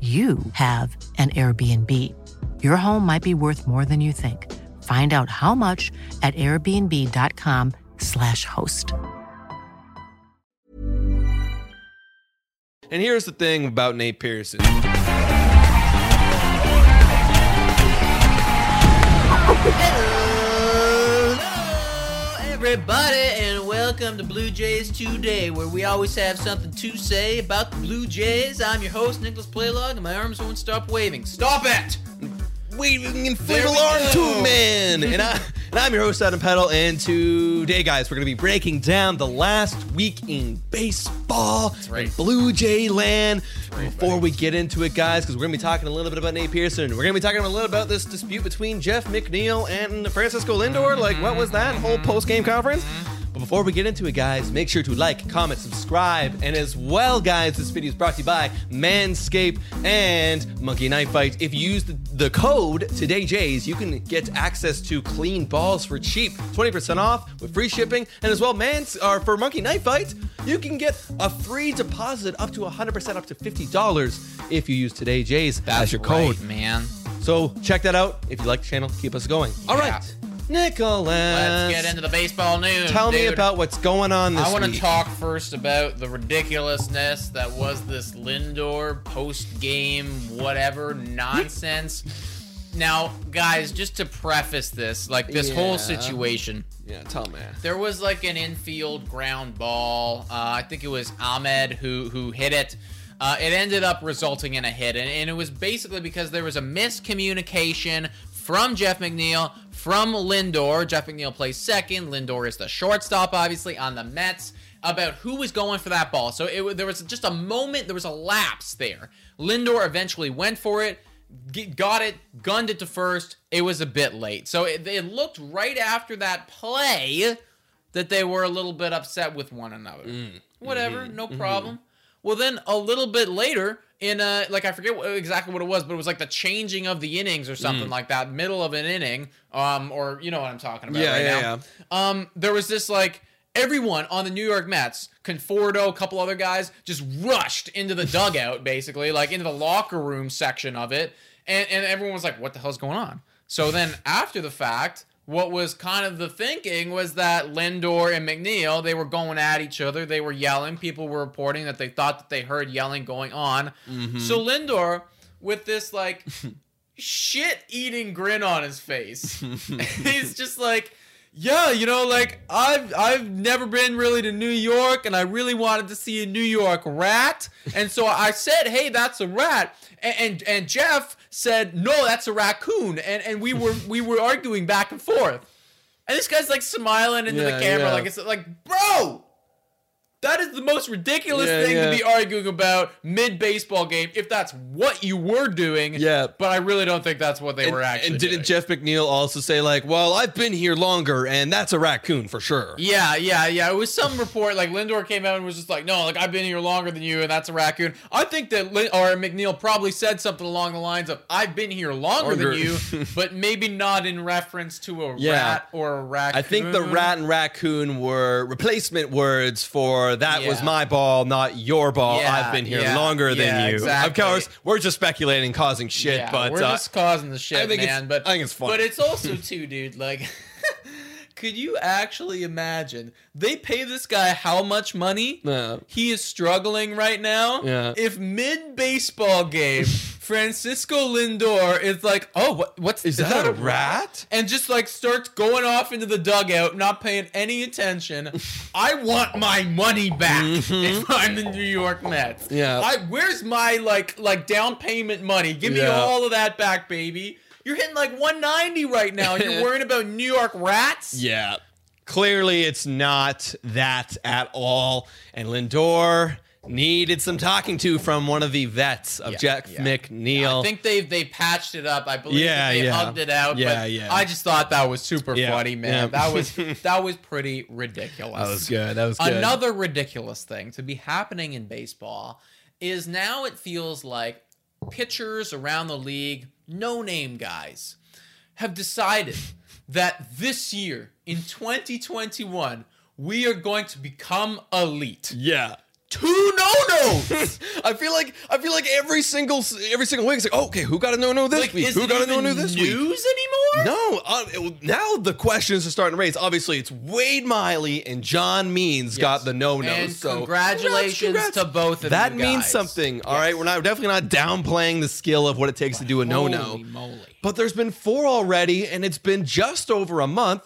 you have an Airbnb. Your home might be worth more than you think. Find out how much at airbnb.com/slash host. And here's the thing about Nate Pearson. Everybody, and welcome to Blue Jays Today, where we always have something to say about the Blue Jays. I'm your host, Nicholas Playlog, and my arms won't stop waving. Stop it! Waving and There we inflatable arm tube man. and, I, and I'm your host, Adam Peddle. And today, guys, we're going to be breaking down the last week in baseball right. in Blue Jay land. Before we get into it, guys, because we're going to be talking a little bit about Nate Pearson. We're going to be talking a little about this dispute between Jeff McNeil and Francisco Lindor. Like, what was that whole post game conference? But before we get into it, guys, make sure to like, comment, subscribe, and as well, guys, this video is brought to you by Manscaped and Monkey Knife Fight. If you use the, the code Today Jays, you can get access to clean balls for cheap, 20% off with free shipping, and as well, Mans or for Monkey Knife Fight, you can get a free deposit up to 100% up to $50 if you use Today Jays as your code. Right, man. So check that out. If you like the channel, keep us going. All Yeah. right, Nicholas. Let's get into the baseball news. Tell me about what's going on this I want to talk first about the ridiculousness that was this Lindor post game, whatever nonsense. now, guys, just to preface this, like this Yeah. whole situation, Yeah, tell me. there was like an infield ground ball. Uh, I think it was Ahmed who who hit it. Uh, it ended up resulting in a hit, and, and it was basically because there was a miscommunication from Jeff McNeil from Lindor. Jeff McNeil plays second. Lindor is the shortstop, obviously, on the Mets. About who was going for that ball. So it, there was just a moment, there was a lapse there. Lindor eventually went for it, got it, gunned it to first. It was a bit late. So it, it looked right after that play that they were a little bit upset with one another. Mm. Whatever, mm-hmm. no mm-hmm. problem. Well, then a little bit later, in a like I forget what, exactly what it was, but it was like the changing of the innings or something like that, middle of an inning, um, or you know what I'm talking about Yeah, right yeah, now. Um, there was this like everyone on the New York Mets, Conforto, a couple other guys, just rushed into the dugout, basically, like into the locker room section of it, and and everyone was like, "What the hell's going on?" So then after the fact, what was kind of the thinking was that Lindor and McNeil, they were going at each other. They were yelling. People were reporting that they thought that they heard yelling going on. Mm-hmm. So Lindor, with this like shit eating grin on his face, he's just like, yeah, you know, like I've I've never been really to New York, and I really wanted to see a New York rat, and so I said, hey, that's a rat, and and, and Jeff said, no, that's a raccoon, and and we were we were arguing back and forth, and this guy's like smiling into Yeah, the camera, yeah. like it's like, bro, That is the most ridiculous Yeah, thing yeah. to be arguing about mid baseball game if that's what you were doing. Yeah. But I really don't think that's what they And, were actually and didn't doing. Jeff McNeil also say like, "Well, I've been here longer, and that's a raccoon for sure." Yeah, yeah, yeah. It was some report like Lindor came out and was just like, "No, like I've been here longer than you, and that's a raccoon." I think that Lin- or McNeil probably said something along the lines of, "I've been here longer, Longer. than you," but maybe not in reference to a Yeah. rat or a raccoon. I think the rat and raccoon were replacement words for that was my ball, not your ball. Yeah, I've been here yeah, longer than you. exactly. Of course, we're just speculating, causing shit, Yeah, but we're uh, just causing the shit, I think man. But I think it's funny. But it's also too, dude. Like, could you actually imagine? They pay this guy how much money? Yeah. He is struggling right now. Yeah. If mid baseball game, Francisco Lindor is like, oh, what, what's is, that, a rat? and just like starts going off into the dugout, not paying any attention. I want my money back if I'm the New York Mets. Mm-hmm. Yeah. I where's my like like down payment money? Give me Yeah. all of that back, baby. You're hitting like 190 right now, and you're worrying about New York rats. Yeah. Clearly, it's not that at all. And Lindor needed some talking to from one of the vets of Yeah, Jeff yeah. McNeil. I think they've they patched it up. I believe Yeah, they yeah. hugged it out. Yeah, but yeah. I just thought that was super Yeah, funny, man. yeah. That was that was pretty ridiculous. that was good. That was good. Another ridiculous thing to be happening in baseball is now it feels like pitchers around the league, no name guys, have decided that this year in 2021 we are going to become elite. Yeah. Two no-nos. I feel like I feel like every single every single week it's like, oh, okay, who got a no no this like, week? Who got a no no this week? news anymore? No, uh, it- now the questions are starting to raise. Obviously, it's Wade Miley and John Means got the no no. So congratulations to both of you. That means something. All right, we're not definitely not downplaying the skill of what it takes to do a no no. But there's been four already, and it's been just over a month.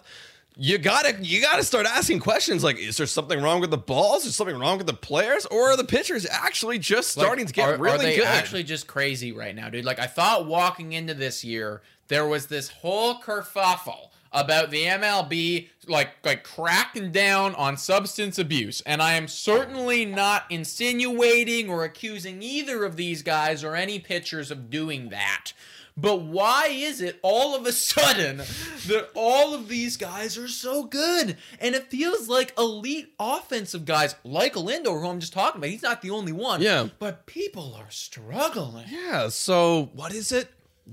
You gotta you gotta start asking questions like, is there something wrong with the balls? Is there something wrong with the players? Or are the pitchers actually just Like, starting to get are, really are they good? actually just crazy right now, dude? Like I thought walking into this year, there was this whole kerfuffle about the MLB like like cracking down on substance abuse. And I am certainly not insinuating or accusing either of these guys or any pitchers of doing that. But why is it all of a sudden that all of these guys are so good? And it feels like elite offensive guys like Lindor, who I'm just talking about. He's not the only one. Yeah. But people are struggling. Yeah, so what is it?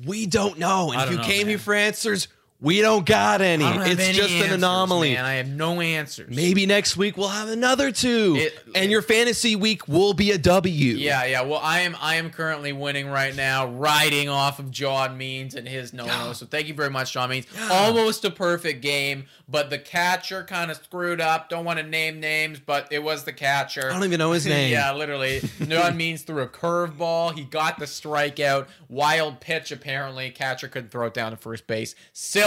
We don't know. And if you know, came man. here for answers, we don't got any. Don't it's any just an anomaly. And I have no answers. Maybe next week we'll have another two. It- and your fantasy week will be a W. Yeah, yeah. Well, I am I am currently winning right now, riding off of John Means and his no no. So thank you very much, John Means. Almost a perfect game, but the catcher kind of screwed up. Don't want to name names, but it was the catcher. I don't even know his name. yeah, literally. John Means threw a curveball. He got the strikeout. Wild pitch, apparently. Catcher couldn't throw it down to first base.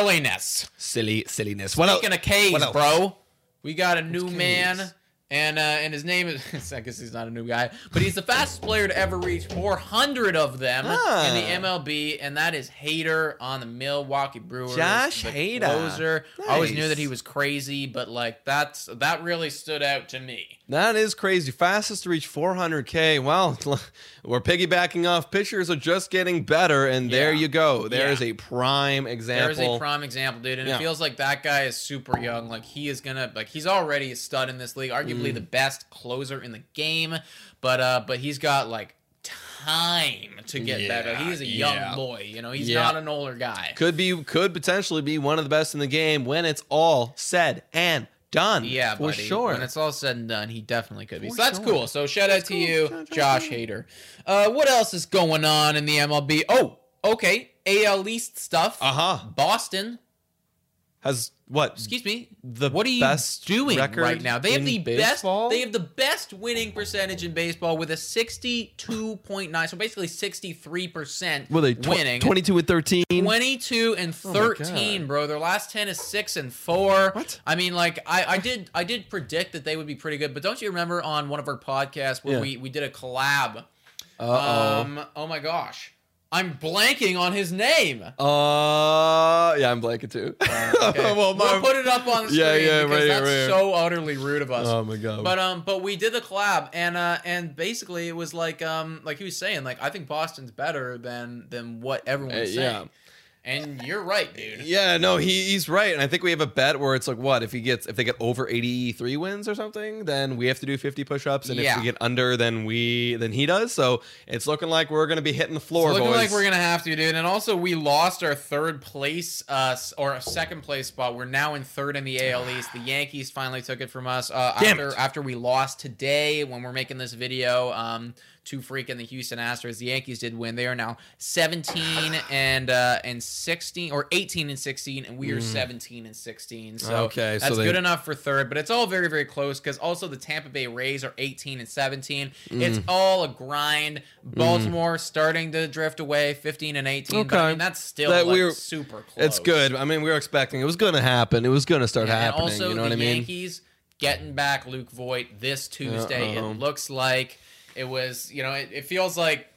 Silliness. Silly silliness. What Speaking else? of K's, what else? bro, we got a new K's? man, and uh, and his name is I guess he's not a new guy, but he's the fastest player to ever reach 400 of them Ah. in the MLB, and that is Hader on the Milwaukee Brewers. Josh Hader. closer. I always knew that he was crazy, but like that's that really stood out to me. That is crazy. Fastest to reach 400K. Well, we're piggybacking off. Pitchers are just getting better, and there Yeah. you go. There Yeah. is a prime example. There's a prime example, dude, and Yeah. it feels like that guy is super young. Like he is gonna, like he's already a stud in this league, arguably Mm. the best closer in the game. But uh, but he's got like time to get better. Yeah, He's a young yeah. boy, you know. He's Yeah. not an older guy. could be, could potentially be one of the best in the game when it's all said and done. Yeah, for buddy. sure. When it's all said and done, he definitely could be. For so that's sure. cool. So shout out to cool. you, to Josh Hader. Uh, what else is going on in the MLB? Oh, okay. AL East stuff. Uh huh. Boston. Has what? Excuse me. The what are you best doing record right now? They have the baseball? best. They have the best winning percentage in baseball with a sixty-two point nine. So basically, sixty-three percent Were they tw- winning. 22 and 13? 22 and Oh my 13, bro. Their last 10 is 6 and 4. What? I mean, like I, I did I did predict that they would be pretty good, but don't you remember on one of our podcasts where Yeah. we, we did a collab? Uh-oh. Um oh my gosh. I'm blanking on his name. Uh, yeah, I'm blanking too. Okay. well, my, we'll put it up on the screen Yeah, yeah, because right here, that's right here. so utterly rude of us. oh my god. But um, but we did the collab, and uh, and basically it was like um, like he was saying, like I think Boston's better than than what everyone's Uh, saying. yeah. And you're right, dude. Yeah, no, he, he's right, and I think we have a bet where it's like, what if he gets if they get over eighty three wins or something, then we have to do fifty push ups, and if Yeah. we get under, then we then he does. So it's looking like we're gonna be hitting the floor, It's looking boys. like we're gonna have to, dude. And also, we lost our third place, uh, s- or a second place spot. We're now in third in the AL East. The Yankees finally took it from us uh, Damn after it. after we lost today when we're making this video. Um, to freaking the Houston Astros, the Yankees did win. They are now 17 and uh, and 16, or 18 and 16, and we are 17 and 16. So Mm. Okay, so that's they- good enough for third. But it's all very very close because also the Tampa Bay Rays are 18 and 17. It's Mm. all a grind. Baltimore starting to drift away, 15 and 18. But I Okay. mean, that's still That like, we're- super close. It's good. I mean, we were expecting it was gonna happen. It was gonna start Yeah, and happening. also you know the what I mean? Yankees getting back Luke Voit this Tuesday. Uh-oh. It looks like it was, you know, it, it feels like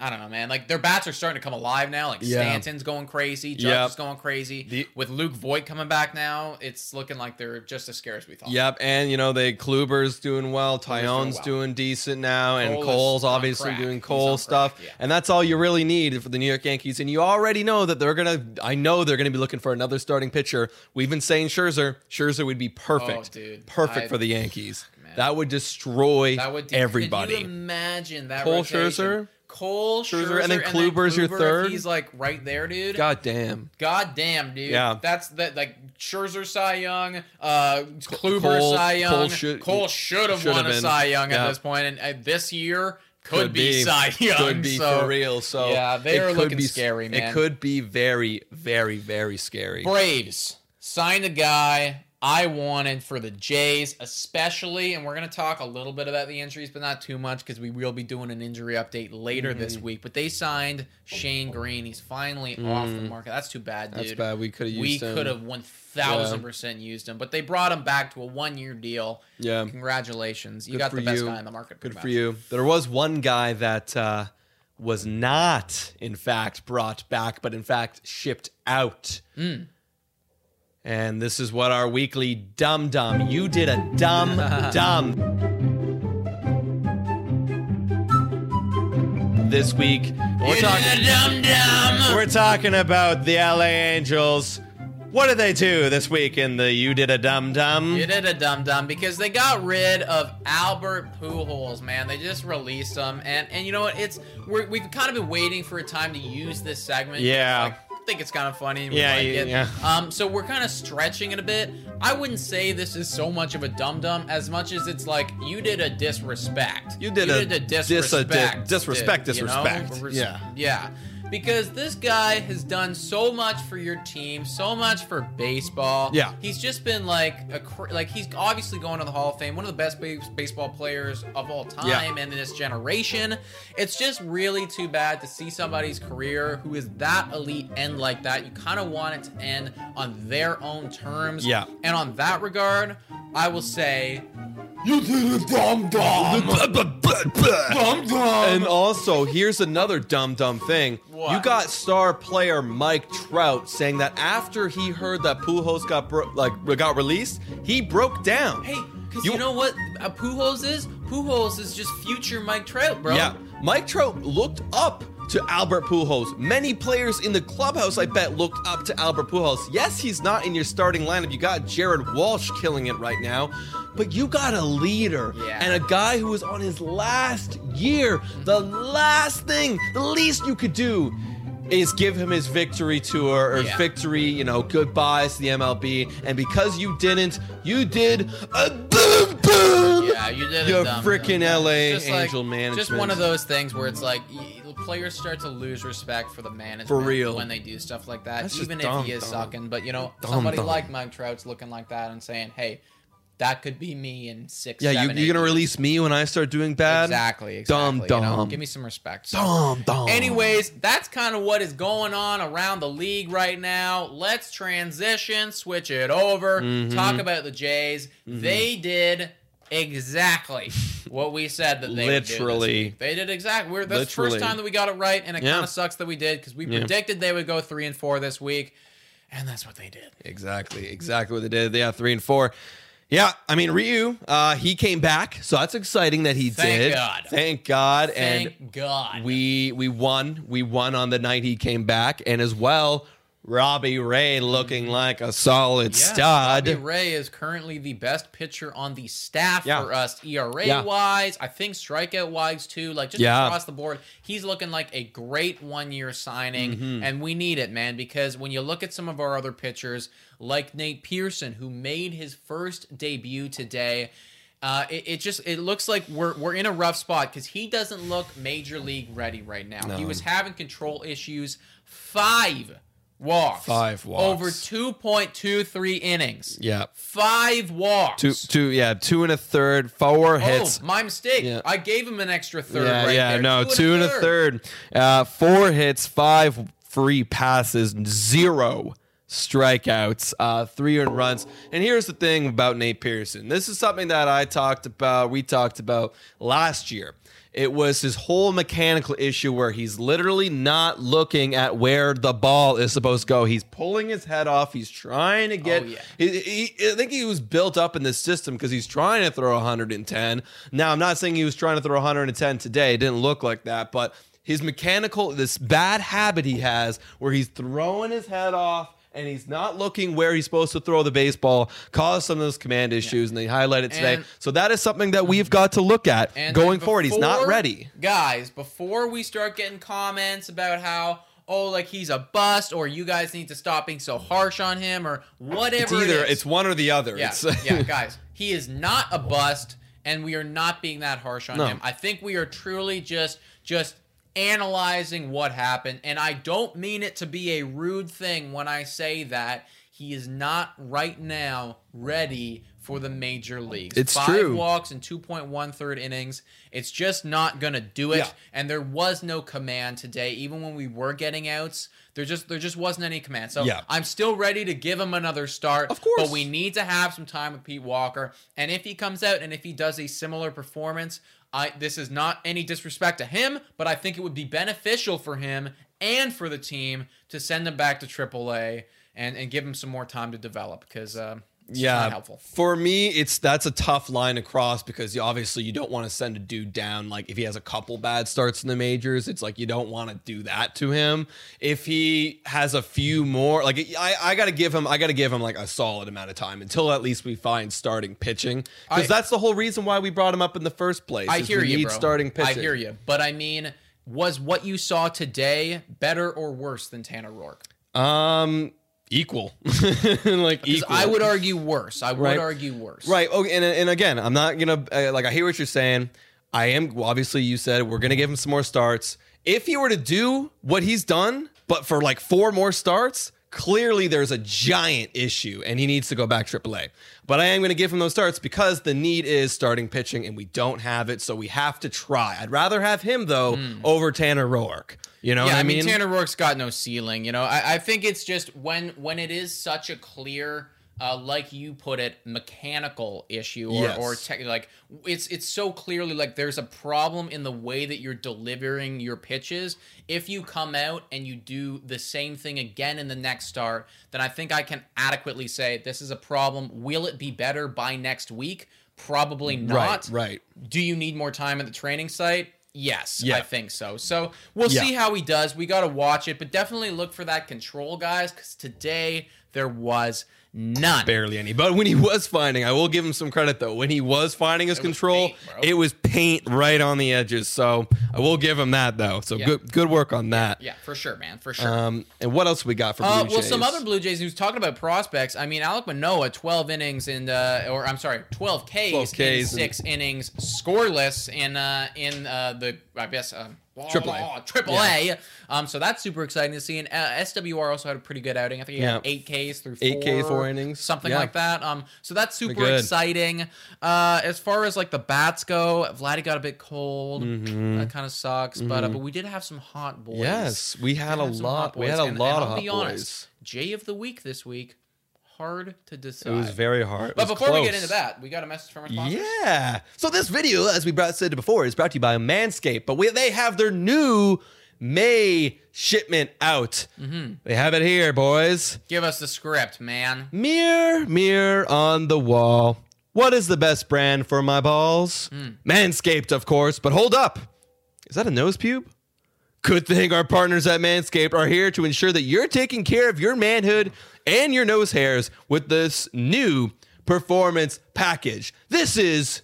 I don't know, man. Like their bats are starting to come alive now. Like Yeah. Stanton's going crazy, Judge Yep. is going crazy. The- With Luke Voit coming back now, it's looking like they're just as scary as we thought. Yep, and you know they Kluber's doing well, doing well. doing decent now, and Cole is Cole's obviously crack. doing Cole stuff, yeah. and that's all you really need for the New York Yankees. And you already know that they're gonna. I know they're gonna be looking for another starting pitcher. We've been saying Scherzer. Scherzer would be perfect, Oh, dude. perfect I- for the Yankees. That would destroy That would everybody. Could you imagine that? Cole rotation? Scherzer? Cole Scherzer, Scherzer, and then Kluber's your Kluber if third? He's like right there, dude. God damn. God damn, dude. Yeah. That's that like Scherzer Cy Young, uh Kluber Cole- Cy Young. Cole Cole should- should have won a been. Cy Young Yeah. at this point, and uh, this year could, be, Cy Young. Could be so for real. So yeah, they it are could looking be- scary, man. It could be very, very, very scary. Braves sign a guy I wanted for the Jays, especially, and we're going to talk a little bit about the injuries, but not too much because we will be doing an injury update later this Mm-hmm. week. But they signed Shane Greene. He's finally off the market. That's too bad, dude. Mm. That's bad. We could have We used him. could have 1000% used him, but they brought him back to a one year deal. Yeah. Congratulations. You Good got the best you. guy in the market. Good pretty for much. you. There was one guy that uh, was not, in fact, brought back, but in fact shipped out. Hmm. And this is what our weekly dum dum. You did a dumb dumb. This week, we're talking. We're talking about the LA Angels. What did they do this week in the You Did a Dum Dum? You did a dum dum because they got rid of Albert Pujols, man. They just released him, and and you know what? It's we're, we've kind of been waiting for a time to use this segment. Yeah. Think it's kind of funny. We Yeah, like yeah. Um, so we're kind of stretching it a bit. I wouldn't say this is so much of a dum dum as much as it's like you did a disrespect. You did a dis- a di- disrespect. disrespect, you know? disrespect. Yeah. yeah. Because this guy has done so much for your team, so much for baseball. Yeah. He's just been like a like he's obviously going to the Hall of Fame, one of the best base- baseball players of all time Yeah. and in this generation. It's just really too bad to see somebody's career who is that elite end like that. You kind of want it to end on their own terms. Yeah. And on that regard, I will say you did a dumb dumb. Dumb dumb. And also, here's another dumb dumb thing. What? You got star player Mike Trout saying that after he heard that Pujols got bro- like got released, he broke down. Hey, because you, know what a Pujols is? Pujols is just future Mike Trout, bro. Yeah, Mike Trout looked up to Albert Pujols. Many players in the clubhouse, I bet, looked up to Albert Pujols. Yes, he's not in your starting lineup. You got Jared Walsh killing it right now, but you got a leader Yeah. and a guy who is on his last year. The last thing, the least you could do. Is give him his victory tour or Yeah. victory, you know, goodbyes to the MLB. And because you didn't, you did a boom boom. Yeah, you did it. You dumb, freaking dumb. LA just like- Angel management. Just one of those things where it's like players start to lose respect for the management For real. when they do stuff like that, That's even dumb, if he is dumb. sucking. But you know, Dumb, somebody dumb. like Mike Trout's looking like that and saying, "Hey, that could be me in six. Yeah, you, seven, you're eight gonna years." release me when I start doing bad. Exactly, Dumb, exactly. you know? dumb. Give me some respect. So- Dumb, dumb. Anyways, that's kind of what is going on around the league right now. Let's transition, switch it over, Mm-hmm. talk about the Jays. They did exactly what we said that they would do this Literally. week. They did exactly. We're that's the Literally. first time that we got it right, and it Yeah. kind of sucks that we did because we Yeah. predicted they would go three and four this week, and that's what they did. Exactly, exactly what they did. They Yeah, three and four. Yeah, I mean Ryu, uh, he came back, so that's exciting that he did. Thank did. God. Thank God, Thank and God. we we won. We won on the night he came back, and as well, Robbie Ray looking like a solid Mm-hmm. Yeah, stud. Robbie Ray is currently the best pitcher on the staff Yeah. for us, ERA Yeah. wise. I think strikeout wise too. Like just across the board, he's looking like a great one year signing, Mm-hmm. and we need it, man. Because when you look at some of our other pitchers, like Nate Pearson, who made his first debut today. Uh, it, it just it looks like we're we're in a rough spot because he doesn't look major league ready right now. He was having control issues. Five walks. Five walks. Over 2.23 innings. Yeah. Five walks. Two, two, yeah, two and a third, four hits. Oh, my mistake. Yeah. I gave him an extra third yeah, right yeah, there. no, two, and a third, uh, four hits, five free passes, zero strikeouts, uh, three earned runs. And here's the thing about Nate Pearson. This is something that I talked about. We talked about last year. It was his whole mechanical issue where he's literally not looking at where the ball is supposed to go. He's pulling his head off. He's trying to get. Oh, yeah. he, he- I think he was built up in this system because he's trying to throw 110. Now, I'm not saying he was trying to throw 110 today. It didn't look like that, but his mechanical, this bad habit he has where he's throwing his head off and he's not looking where he's supposed to throw the baseball caused some of those command issues, and they highlight it today. And- so that is something that we've got to look at going then forward. He's not ready. Guys, before we start getting comments about how, oh, like he's a bust, or you guys need to stop being so harsh on him, or whatever. It's either it is. it's one or the other. Yeah, yeah, guys. He is not a bust, and we are not being that harsh on No. him. I think we are truly just just analyzing what happened, and I don't mean it to be a rude thing when I say that he is not right now ready for the major leagues. It's Five true. walks in 2.1 third innings. It's just not gonna do it. Yeah. And there was no command today, even when we were getting outs. There just there just wasn't any command. So Yeah. I'm still ready to give him another start. Of course. But we need to have some time with Pete Walker. And if he comes out and if he does a similar performance, I this is not any disrespect to him, but I think it would be beneficial for him and for the team to send him back to AAA and, and give him some more time to develop because uh, it's not helpful. For me, it's that's a tough line to cross because you, obviously you don't want to send a dude down. Like if he has a couple bad starts in the majors, it's like you don't want to do that to him. If he has a few more, like I, I got to give him, I got to give him like a solid amount of time until at least we find starting pitching because that's the whole reason why we brought him up in the first place. I hear you, need bro. starting pitching. I hear you, but I mean, was what you saw today better or worse than Tanner Roark? Um, equal, like equal. I would argue worse. I would Right. argue worse. Right. Okay. And, and again, I'm not gonna uh, like. I hear what you're saying. I am obviously. You said we're gonna give him some more starts. If he were to do what he's done, but for like four more starts, clearly there's a giant issue, and he needs to go back AAA. But I am gonna give him those starts because the need is starting pitching, and we don't have it, so we have to try. I'd rather have him though over Tanner Roark. You know. Yeah, what I mean, mean? Tanner Roark's got no ceiling. You know, I, I think it's just when when it is such a clear, uh, like you put it, mechanical issue or Yes. or tech, like it's it's so clearly like there's a problem in the way that you're delivering your pitches. If you come out and you do the same thing again in the next start, then I think I can adequately say this is a problem. Will it be better by next week? Probably not. right. Do you need more time at the training site? Yes, Yeah. I think so. So we'll Yeah. see how he does. We got to watch it, but definitely look for that control, guys, because today there was none. barely any. But when he was finding, I will give him some credit though. When he was finding his was control, paint, it was paint right on the edges. So I will give him that though. So Yeah. good good work on that. Yeah, for sure, man, for sure. Um, and what else we got for Blue Uh, well, Jays? some other Blue Jays who's talking about prospects. I mean, Alek Manoah, 12 innings in, uh, or I'm sorry, 12 Ks, 12 Ks in and- six innings, scoreless in uh, in uh, the I guess um, Triple A. Triple A. Um, so that's super exciting to see. And uh, SWR also had a pretty good outing. I think he had Yeah. eight Ks through Eight four, K, four innings. something Yeah. like that. Um, so that's super exciting. Uh, as far as like the bats go, Vladdy got a bit cold. That kind of sucks. But uh, but we did have some hot boys. Mm-hmm. Yes, we had Did a lot. We had a And- lot and of I'll hot be boys. honest, Jay of the week this week, hard to decide. It was very hard. But before we get into that, we got a message from our sponsors. Yeah. So this video, as we brought, said before, is brought to you by Manscaped. But we, they have their new May shipment out. Mm-hmm. They have it here, boys. Give us the script, man. Mirror, mirror on the wall. What is the best brand for my balls? Manscaped, of course. But hold up. Is that a nose pube? Good thing our partners at Manscaped are here to ensure that you're taking care of your manhood and your nose hairs with this new performance package. This is.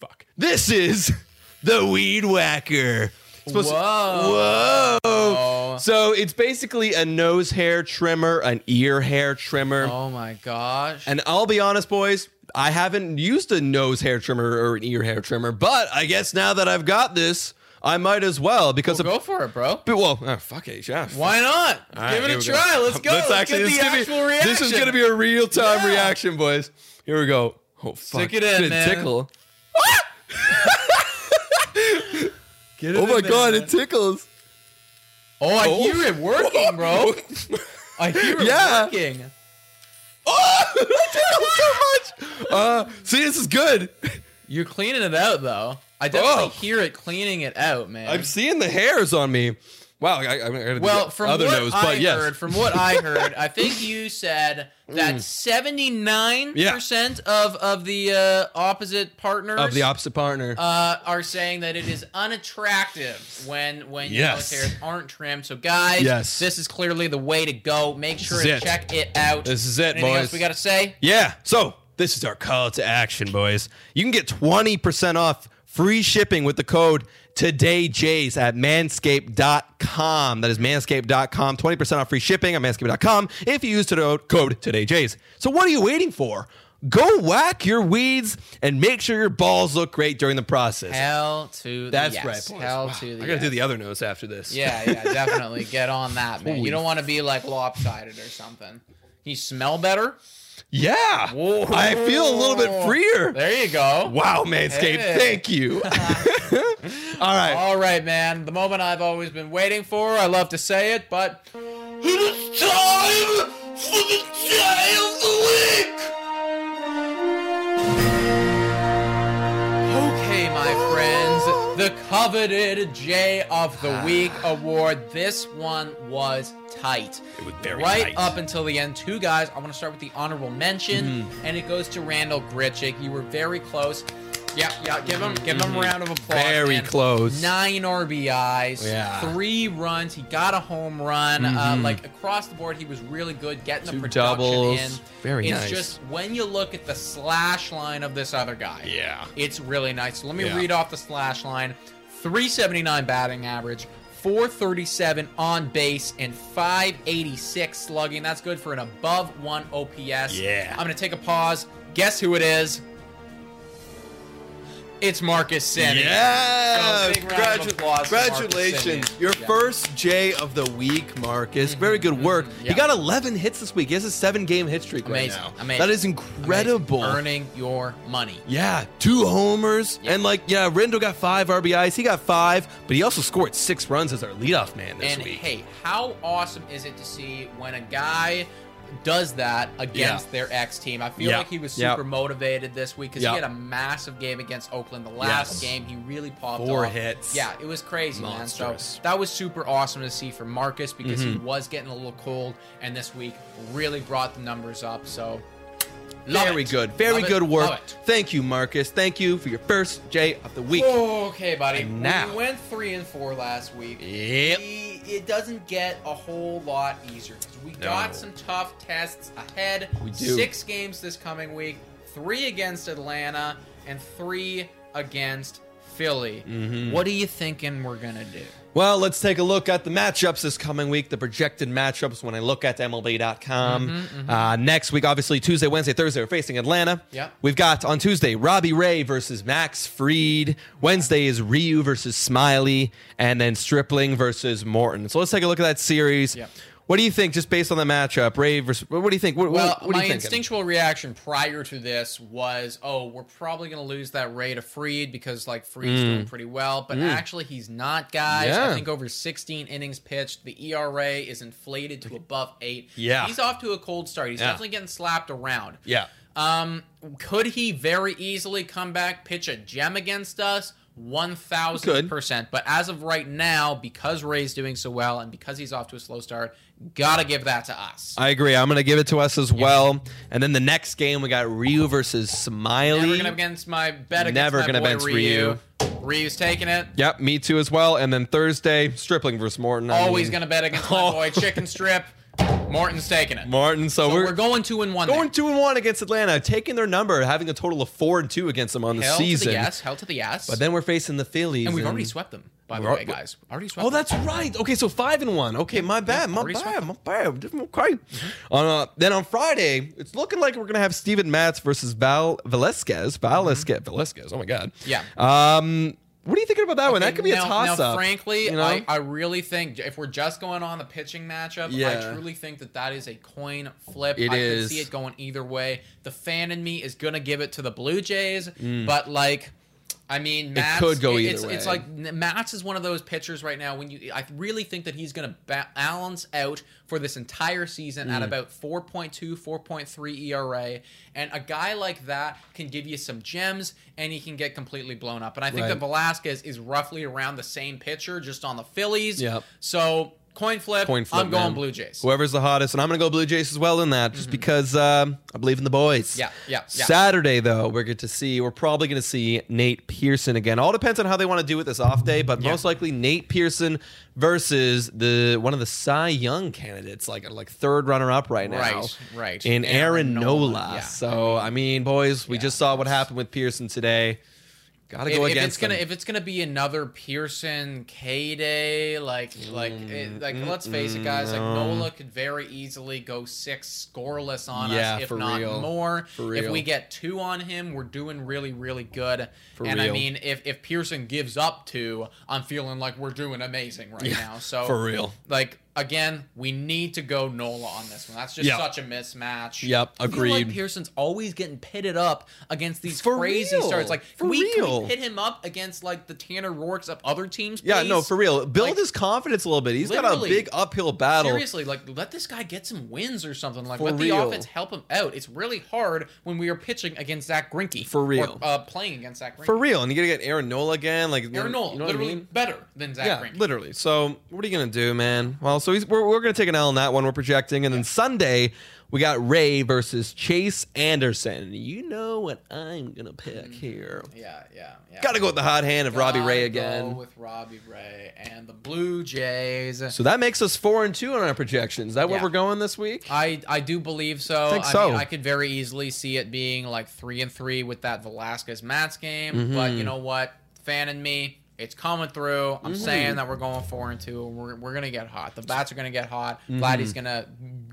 Fuck. This is the Weed Whacker. Supposed to- Whoa. Whoa. So it's basically a nose hair trimmer, an ear hair trimmer. Oh my gosh. And I'll be honest, boys, I haven't used a nose hair trimmer or an ear hair trimmer, but I guess now that I've got this, I might as well because Well, of. go for it, bro. But, well, oh, fuck it, yeah. Why not? All right, Give it a try. Let's go. Let's, actually, get this the is gonna actual be, reaction. This is going to be a real time Yeah. reaction, boys. Here we go. Oh, fuck. Stick it in, Gonna man. tickle. Get Oh in my there, god, man. it tickles. Oh, I Oh. hear it working, bro. I hear it Yeah. working. Oh, it tickles so much. Uh, see, this is good. You're cleaning it out, though. I definitely Oh. hear it cleaning it out, man. I'm seeing the hairs on me. Wow, I, I, well, from other what nose, I but yes. heard, from what I heard, I think you said that 79 Yeah. percent of of the uh, opposite partners of the opposite partner. uh, are saying that it is unattractive when when your Yes. nose hairs aren't trimmed. So guys, Yes. this is clearly the way to go. Make sure to check it out. This is it, Anything boys. else we got to say? Yeah. So this is our call to action, boys. You can get 20% off free shipping with the code TodayJays at manscaped.com. That is manscaped.com. 20% off free shipping at manscaped.com if you use the code TodayJays. So what are you waiting for? Go whack your weeds and make sure your balls look great during the process. Hell to the That's yes. right, boys. Hell Wow. to the I gotta do the other nose after this. Yeah, yeah, definitely get on that, man. Holy you don't want to be like lopsided or something. You smell better. Yeah. Whoa. I feel a little bit freer. There you go. Wow, Manscaped. Hey. Thank you. All right. All right, man. The moment I've always been waiting for. I love to say it, but It's time for the day of the week. Coveted J of the Week award. This one was tight. It was very right tight. up until the end. Two guys. I want to start with the honorable mention, Mm-hmm. and it goes to Randal Grichuk. You were very close. Yeah, yeah. Give him, give him a round of applause. Mm-hmm. Very man. close. Nine RBIs. Yeah. Mm-hmm. Three runs. He got a home run. Uh, like across the board, he was really good getting Two the production doubles. in. Very nice. it's nice. just when you look at the slash line of this other guy. Yeah. It's really nice. So let me Yeah. read off the slash line 379 batting average, 437 on base, and 586 slugging. That's good for an above one OPS. Yeah. I'm going to take a pause. Guess who it is? It's Marcus Semien. Yeah! So, big round of applause for Marcus Congratulations. Your Yeah. first J of the week, Marcus. Mm-hmm. Very good mm-hmm. work. Yeah. He got 11 hits this week. He has a seven game hit streak Amazing. right now. Amazing. That is incredible. Amazing. Earning your money. Yeah, two homers. And like, yeah, Rendo got five RBIs. He got five, but he also scored six runs as our leadoff man this and week. hey, how awesome is it to see when a guy does that against Yeah. their ex team? I feel Yeah. like he was super motivated this week because Yeah. he had a massive game against Oakland. The last Yes. game, he really popped Four off. hits. Yeah, it was crazy, man. So that was super awesome to see for Marcus because he Mm-hmm. was getting a little cold, and this week really brought the numbers up. So. Love Very it. good. Very Love it. good work. Love it. Thank you, Marcus. Thank you for your first J of the week. Okay, buddy. And now- we went three and four last week. Yep. We- it doesn't get a whole lot easier 'cause we got some tough tests ahead. We do. Six games this coming week: three against Atlanta and three against Philly. Mm-hmm. What are you thinking we're gonna do? Well, let's take a look at the matchups this coming week, the projected matchups when I look at MLB.com. Mm-hmm, Uh, next week, obviously, Tuesday, Wednesday, Thursday, we're facing Atlanta. Yep. We've got on Tuesday, Robbie Ray versus Max Fried. Wednesday is Ryu versus Smyly. And then Stripling versus Morton. So let's take a look at that series. Yep. What do you think, just based on the matchup, Ray versus? What do you think? What, Well, what, what my instinctual reaction prior to this was, oh, we're probably going to lose that Ray to Fried because like Fried's doing pretty well, but actually he's not, guys. Mm. Yeah. I think over 16 innings pitched, the ERA is inflated to above eight. Yeah. he's off to a cold start. He's Yeah. definitely getting slapped around. Yeah. Um, could he very easily come back, pitch a gem against us? One thousand percent. But as of right now, because Ray's doing so well and because he's off to a slow start, gotta give that to us. I agree. I'm going to give it to us as well. And then the next game, we got Ryu versus Smyly. Never gonna against my bet against Never gonna boy bench Ryu. Ryu's taking it. Yep, me too as well. And then Thursday, Stripling versus Morton. I Always mean, gonna bet against my boy Chicken Strip. Morton's taking it. Martin. So, So we're, we're, going two and one. going there. two and one against Atlanta, taking their number, having a total of four and two against them on the season. Hell season. to the yes. Hell to the yes. But then we're facing the Phillies, and we've already swept them. By the We're- way, guys, already swept. Oh, them. that's right. Okay, so five and one. Okay, my bad, my already bad, swept my bad. Okay. On uh, then on Friday, it's looking like we're gonna have Steven Matz versus Val Velasquez. Velasquez. Velasquez. Oh my God. Yeah. Um, what are you thinking about that one? That could be a now- toss now, up. frankly, you know? I, I really think if we're just going on the pitching matchup, Yeah. I truly think that that is a coin flip. It I is. could see it going either way. The fan in me is gonna give it to the Blue Jays, Mm. but like. I mean, Matz, could go it's, either It's way. like Matz is one of those pitchers right now. When you, I really think that he's going to ba- balance out for this entire season Mm. at about 4.2, 4.3 ERA, and a guy like that can give you some gems, and he can get completely blown up. And I think Right. that Velasquez is roughly around the same pitcher, just on the Phillies. Yep. So coin flip. Coin flip, I'm going man. Blue Jays. Whoever's the hottest, and I'm gonna go Blue Jays as well in that, just because um, I believe in the boys. Mm-hmm. Yeah, yeah, yeah. Saturday though, we're going to see. We're probably going to see Nate Pearson again. All depends on how they want to do it this off day, but Yeah. most likely Nate Pearson versus the one of the Cy Young candidates, like like third runner up right now, Right, right. in Aaron, Aaron Nola. Nola, yeah. So I mean, boys, we just saw what happened with Pearson today. Got to if, go if against it's gonna if it's gonna be another Pearson K day, like like it, like mm, let's face it, mm, guys, like Nola could very easily go six scoreless on Yeah, us, if not real. more. For If we get two on him, we're doing really really good. For and I mean, if if Pearson gives up two, I'm feeling like we're doing amazing right now. So for real. like again, we need to go Nola on this one. That's just Yeah. such a mismatch. Yep, feel like. Pearson's always getting pitted up against these For crazy real. starts. Like For we, can real. we pit him up against like the Tanner Roark's of other teams? yeah, no, for real. Build Like, his confidence a little bit. He's got a big uphill battle. Seriously, like let this guy get some wins or something. Like For let real. the offense help him out. It's really hard when we are pitching against Zack Greinke. For real. Or, uh, playing against Zack Greinke. For real, and you gotta get Aaron Nola again, like Aaron Nola, You know what I literally mean? better than Zach yeah, Greinke. literally. So what are you gonna do, man? Well, so he's, we're, we're gonna take an L on that one. We're projecting, and then Sunday we got Ray versus Chase Anderson. You know what I'm gonna pick here? Yeah, yeah, yeah. Got to go with the hot hand of Robbie Ray go again. with Robbie Ray and the Blue Jays. So that makes us four and two on our projections. Is that where Yeah. we're going this week? I I do believe so. Think I so. mean, I could very easily see it being like three and three with that Velasquez Matz game. Mm-hmm. But you know what, fan in me, it's coming through. I'm Mm-hmm. saying that we're going four and two. We're, we're gonna get hot. The bats are gonna get hot. Mm-hmm. Vladdy's gonna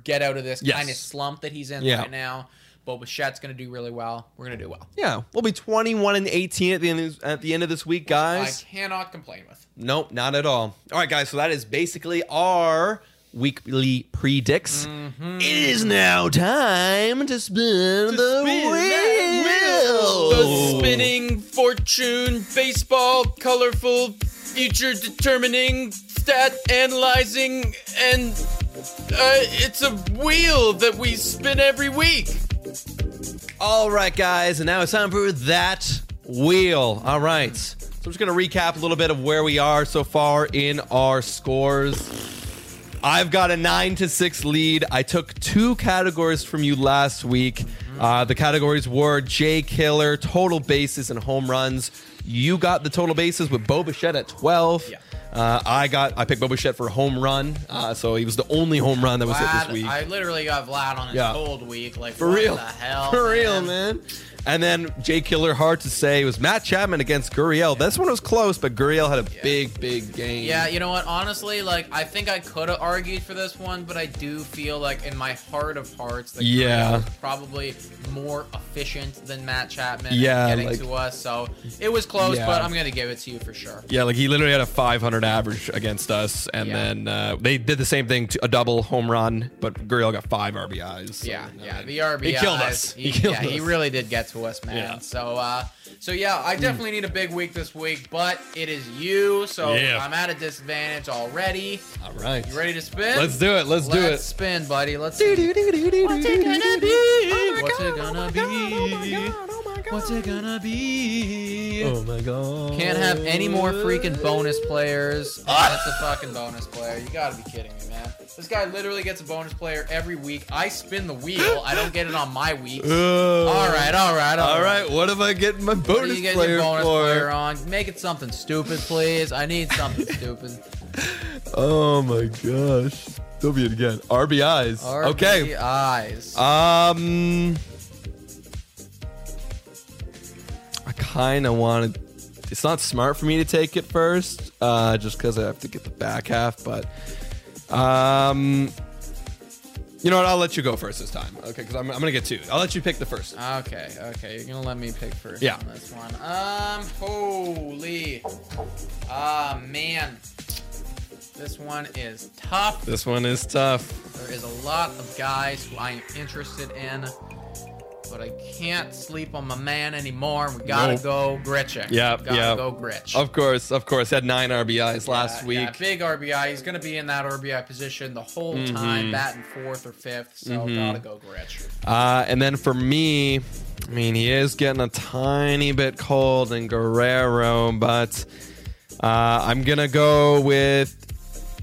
get out of this Yes. kind of slump that he's in Yeah. right now. But Bichette's gonna do really well. We're gonna do well. Yeah, we'll be 21 and 18 at the end of, at the end of this week, guys. I cannot complain with. Nope, not at all. All right, guys. So that is basically our weekly predicts. Mm-hmm. It is now time to spin the wheel. The spinning fortune baseball colorful future determining stat analyzing and uh, it's a wheel that we spin every week All right, guys, and now it's time for that wheel. All right. So I'm just going to recap a little bit of where we are so far in our scores. I've got a nine to six lead. I took two categories from you last week. Uh, the categories were J Killer, total bases, and home runs. You got the total bases with Bo Bichette at 12. Yeah. Uh, I got I picked Bo Bichette for home run, uh, so he was the only home run that was hit this week. I literally got Vlad on his Yeah. cold week like For what real. the hell For real, man. And then Jay Killer, hard to say. It was Matt Chapman against Gurriel. This one was close, but Gurriel had a big, big game. Yeah, you know what? Honestly, like I think I could have argued for this one, but I do feel like in my heart of hearts that Yeah. Probably more efficient than Matt Chapman. Yeah, getting like- to us. So it was close. Yeah. but I'm gonna give it to you for sure. Yeah, like he literally had a 500 average against us, and Yeah. then uh, they did the same thing, to a double home run, but Gurriel got five RBIs. so, Yeah, I yeah, mean, the RBIs. He killed us. He, He, killed yeah, us. he really did get to us, man. Yeah. So, uh, so yeah, I definitely need a big week this week, but it is you, so Yeah. I'm at a disadvantage already. All right. You ready to spin? Let's do it. Let's do it. Let's spin, buddy. Let's see. What's it gonna be? What's it gonna be? What's it gonna be? Oh my god. Can't have any more freaking bonus players. That's a fucking bonus player. You gotta be kidding me, man. This guy literally gets a bonus player every week. I spin the wheel. I don't get it on my week. Uh, All right, all right, All right. What am I getting my What bonus are you getting player your bonus for? player on? Make it something stupid, please. I need something stupid. Oh my gosh. Don't be it again. RBIs. Okay. RBIs. Um, I kind of wanted. It's not smart for me to take it first, uh, just because I have to get the back half. But, um, you know what? I'll let you go first this time. Okay, because I'm, I'm gonna get two. I'll let you pick the first. Okay, okay, you're gonna let me pick first Yeah. on this one. Um, holy, ah man, this one is tough. This one is tough. There is a lot of guys who I am interested in, but I can't sleep on my man anymore. We gotta Nope. go Grichuk. Yeah, gotta yeah. go Gritch. Of course, of course. Had nine RBIs last Yeah, week. yeah, big RBI. He's gonna be in that RBI position the whole Mm-hmm. time, batting fourth or fifth. So gotta go Gritch. Uh, and then for me, I mean, he is getting a tiny bit cold in Guerrero, but uh, I'm gonna go with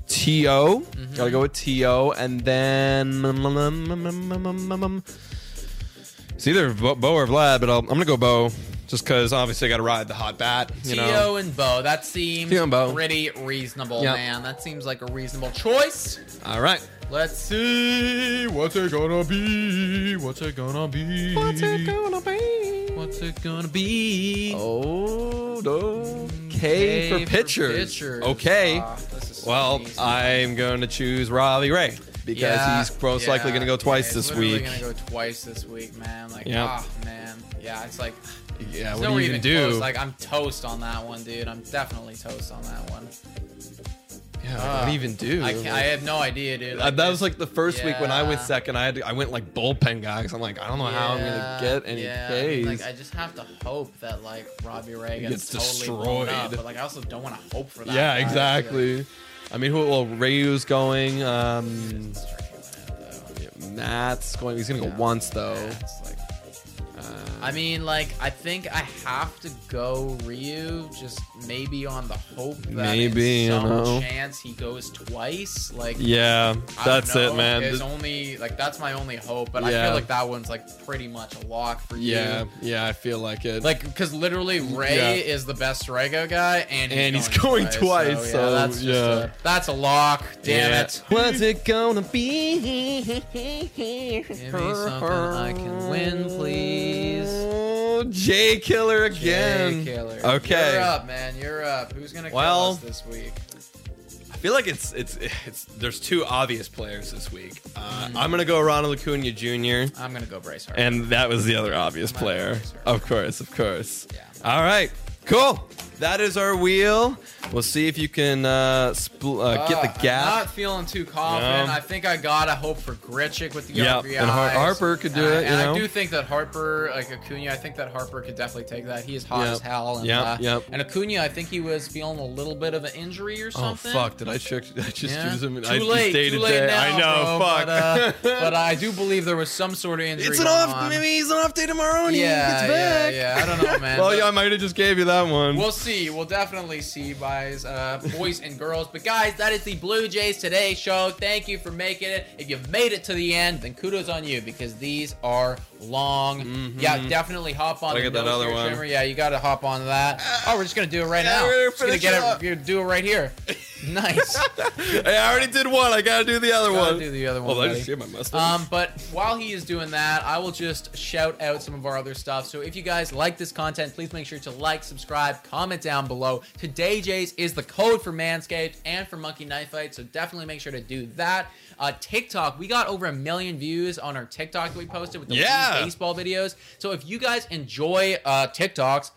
To. Gotta go with To, and then it's either Bo, Bo or Vlad, but I'll, I'm gonna go Bo, just because obviously I gotta ride the hot bat. You Tio know, and Bo. That seems Tio and Bo. pretty reasonable, Yep. man. That seems like a reasonable choice. all right. Let's see. What's it gonna be? What's it gonna be? What's it gonna be? What's it gonna be? Oh, no. K, for pitchers. pitchers. Okay. Ah, this is so Well, easy. I'm going to choose Robbie Ray because Yeah, he's most likely going to go twice yeah, this week. gonna go twice this week, man. Like, Yep. ah, man. Yeah, it's like Yeah, what do you even do? close. Like, I'm toast on that one, dude. I'm definitely toast on that one. yeah, what Ah, do you even do? I, can't, I have no idea, dude. Uh, Like, that was like the first week when I went second. I had to, I went like bullpen guy because I'm like I don't know how I'm gonna get any yeah, I. Like I just have to hope that like Robbie Ray gets, gets totally blown up, destroyed. but like I also don't want to hope for that. yeah, guy. exactly. I mean, who? Well, Ryu's going. Um, It's tricky with that, though. Matz's going. He's gonna go once though. Uh, I mean, like I think I have to go Ryu, just maybe on the hope that Maybe, in you some know. chance he goes twice. Like yeah, I that's don't it, man. Is only like that's my only hope, but I feel like that one's like pretty much a lock for you. yeah, yeah, I feel like it. Like, because literally Ray Yeah. is the best Rego guy, and he's And he's going, going twice, yeah, so, that's just yeah. a, that's a lock. Damn Yeah. it! What's it gonna be? Give me something I can win, please. Oh, J Killer again. Jay Killer. Okay. You're up, man. You're up. Who's gonna kill Well- us this week? I feel like it's it's it's there's two obvious players this week. Uh, I'm gonna go Ronald Acuna Jr. I'm gonna go Bryce Harper. and that was the other obvious player. Of course, of course. Yeah. All right, cool. That is our wheel. We'll see if you can uh, spl- uh, get the Uh, gap. I'm not feeling too confident. No. I think I gotta hope for Grichuk with the Yep, RBIs. and Har- Harper could do Uh, it, you And know? I do think that Harper, like Acuna, I think that Harper could definitely take that. He is hot Yep. as hell. And, Yep, uh, yep. And Acuna, I think he was feeling a little bit of an injury or something. oh something. fuck! Did I check? I just Yeah. choose him? Too I late. Day Too to late now, I know. bro, fuck. But, uh, but I do believe there was some sort of injury. it's an off. on. Maybe he's an off day tomorrow and Yeah, he gets yeah, yeah. I don't know, man. well, But- yeah, I might have just gave you that one. We'll see. We'll definitely see, guys, uh, boys and girls. But guys, that is the Blue Jays Today show. Thank you for making it. If you've made it to the end, then kudos on you because these are long. Yeah, definitely hop on. The get that other one. Shimmer. Yeah, you got to hop on that. Oh, we're just gonna do it right Yeah, now. we're gonna just gonna get it it. up. We're gonna do it right here. Nice. I already did one. I gotta do the other Gotta one. do the other one, Well, I buddy. just shave my mustache. Um, but while he is doing that, I will just shout out some of our other stuff. So if you guys like this content, please make sure to like, subscribe, comment down below. Today, Jays is the code for Manscaped and for Monkey Knife Fight, so definitely make sure to do that. Uh, TikTok, we got over a million views on our TikTok that we posted with the Yeah. baseball videos. So if you guys enjoy uh, TikToks,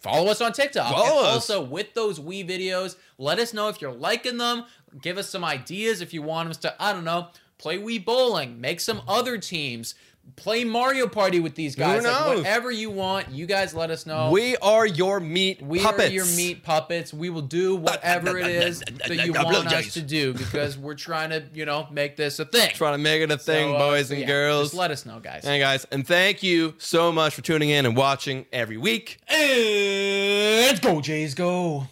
follow us on TikTok. Follow and us. Also, with those Wii videos, let us know if you're liking them. Give us some ideas if you want us to, I don't know, play Wii bowling, make some other teams, play Mario Party with these guys. Like, knows? whatever you want, you guys let us know. We are your meat We puppets. are your meat puppets. We will do whatever it is that you want us to do because we're trying to, you know, make this a thing. Trying to make it a thing, So, uh, boys and yeah, girls. Just let us know, guys. Hey guys, and thank you so much for tuning in and watching every week. And let's go Jays, go.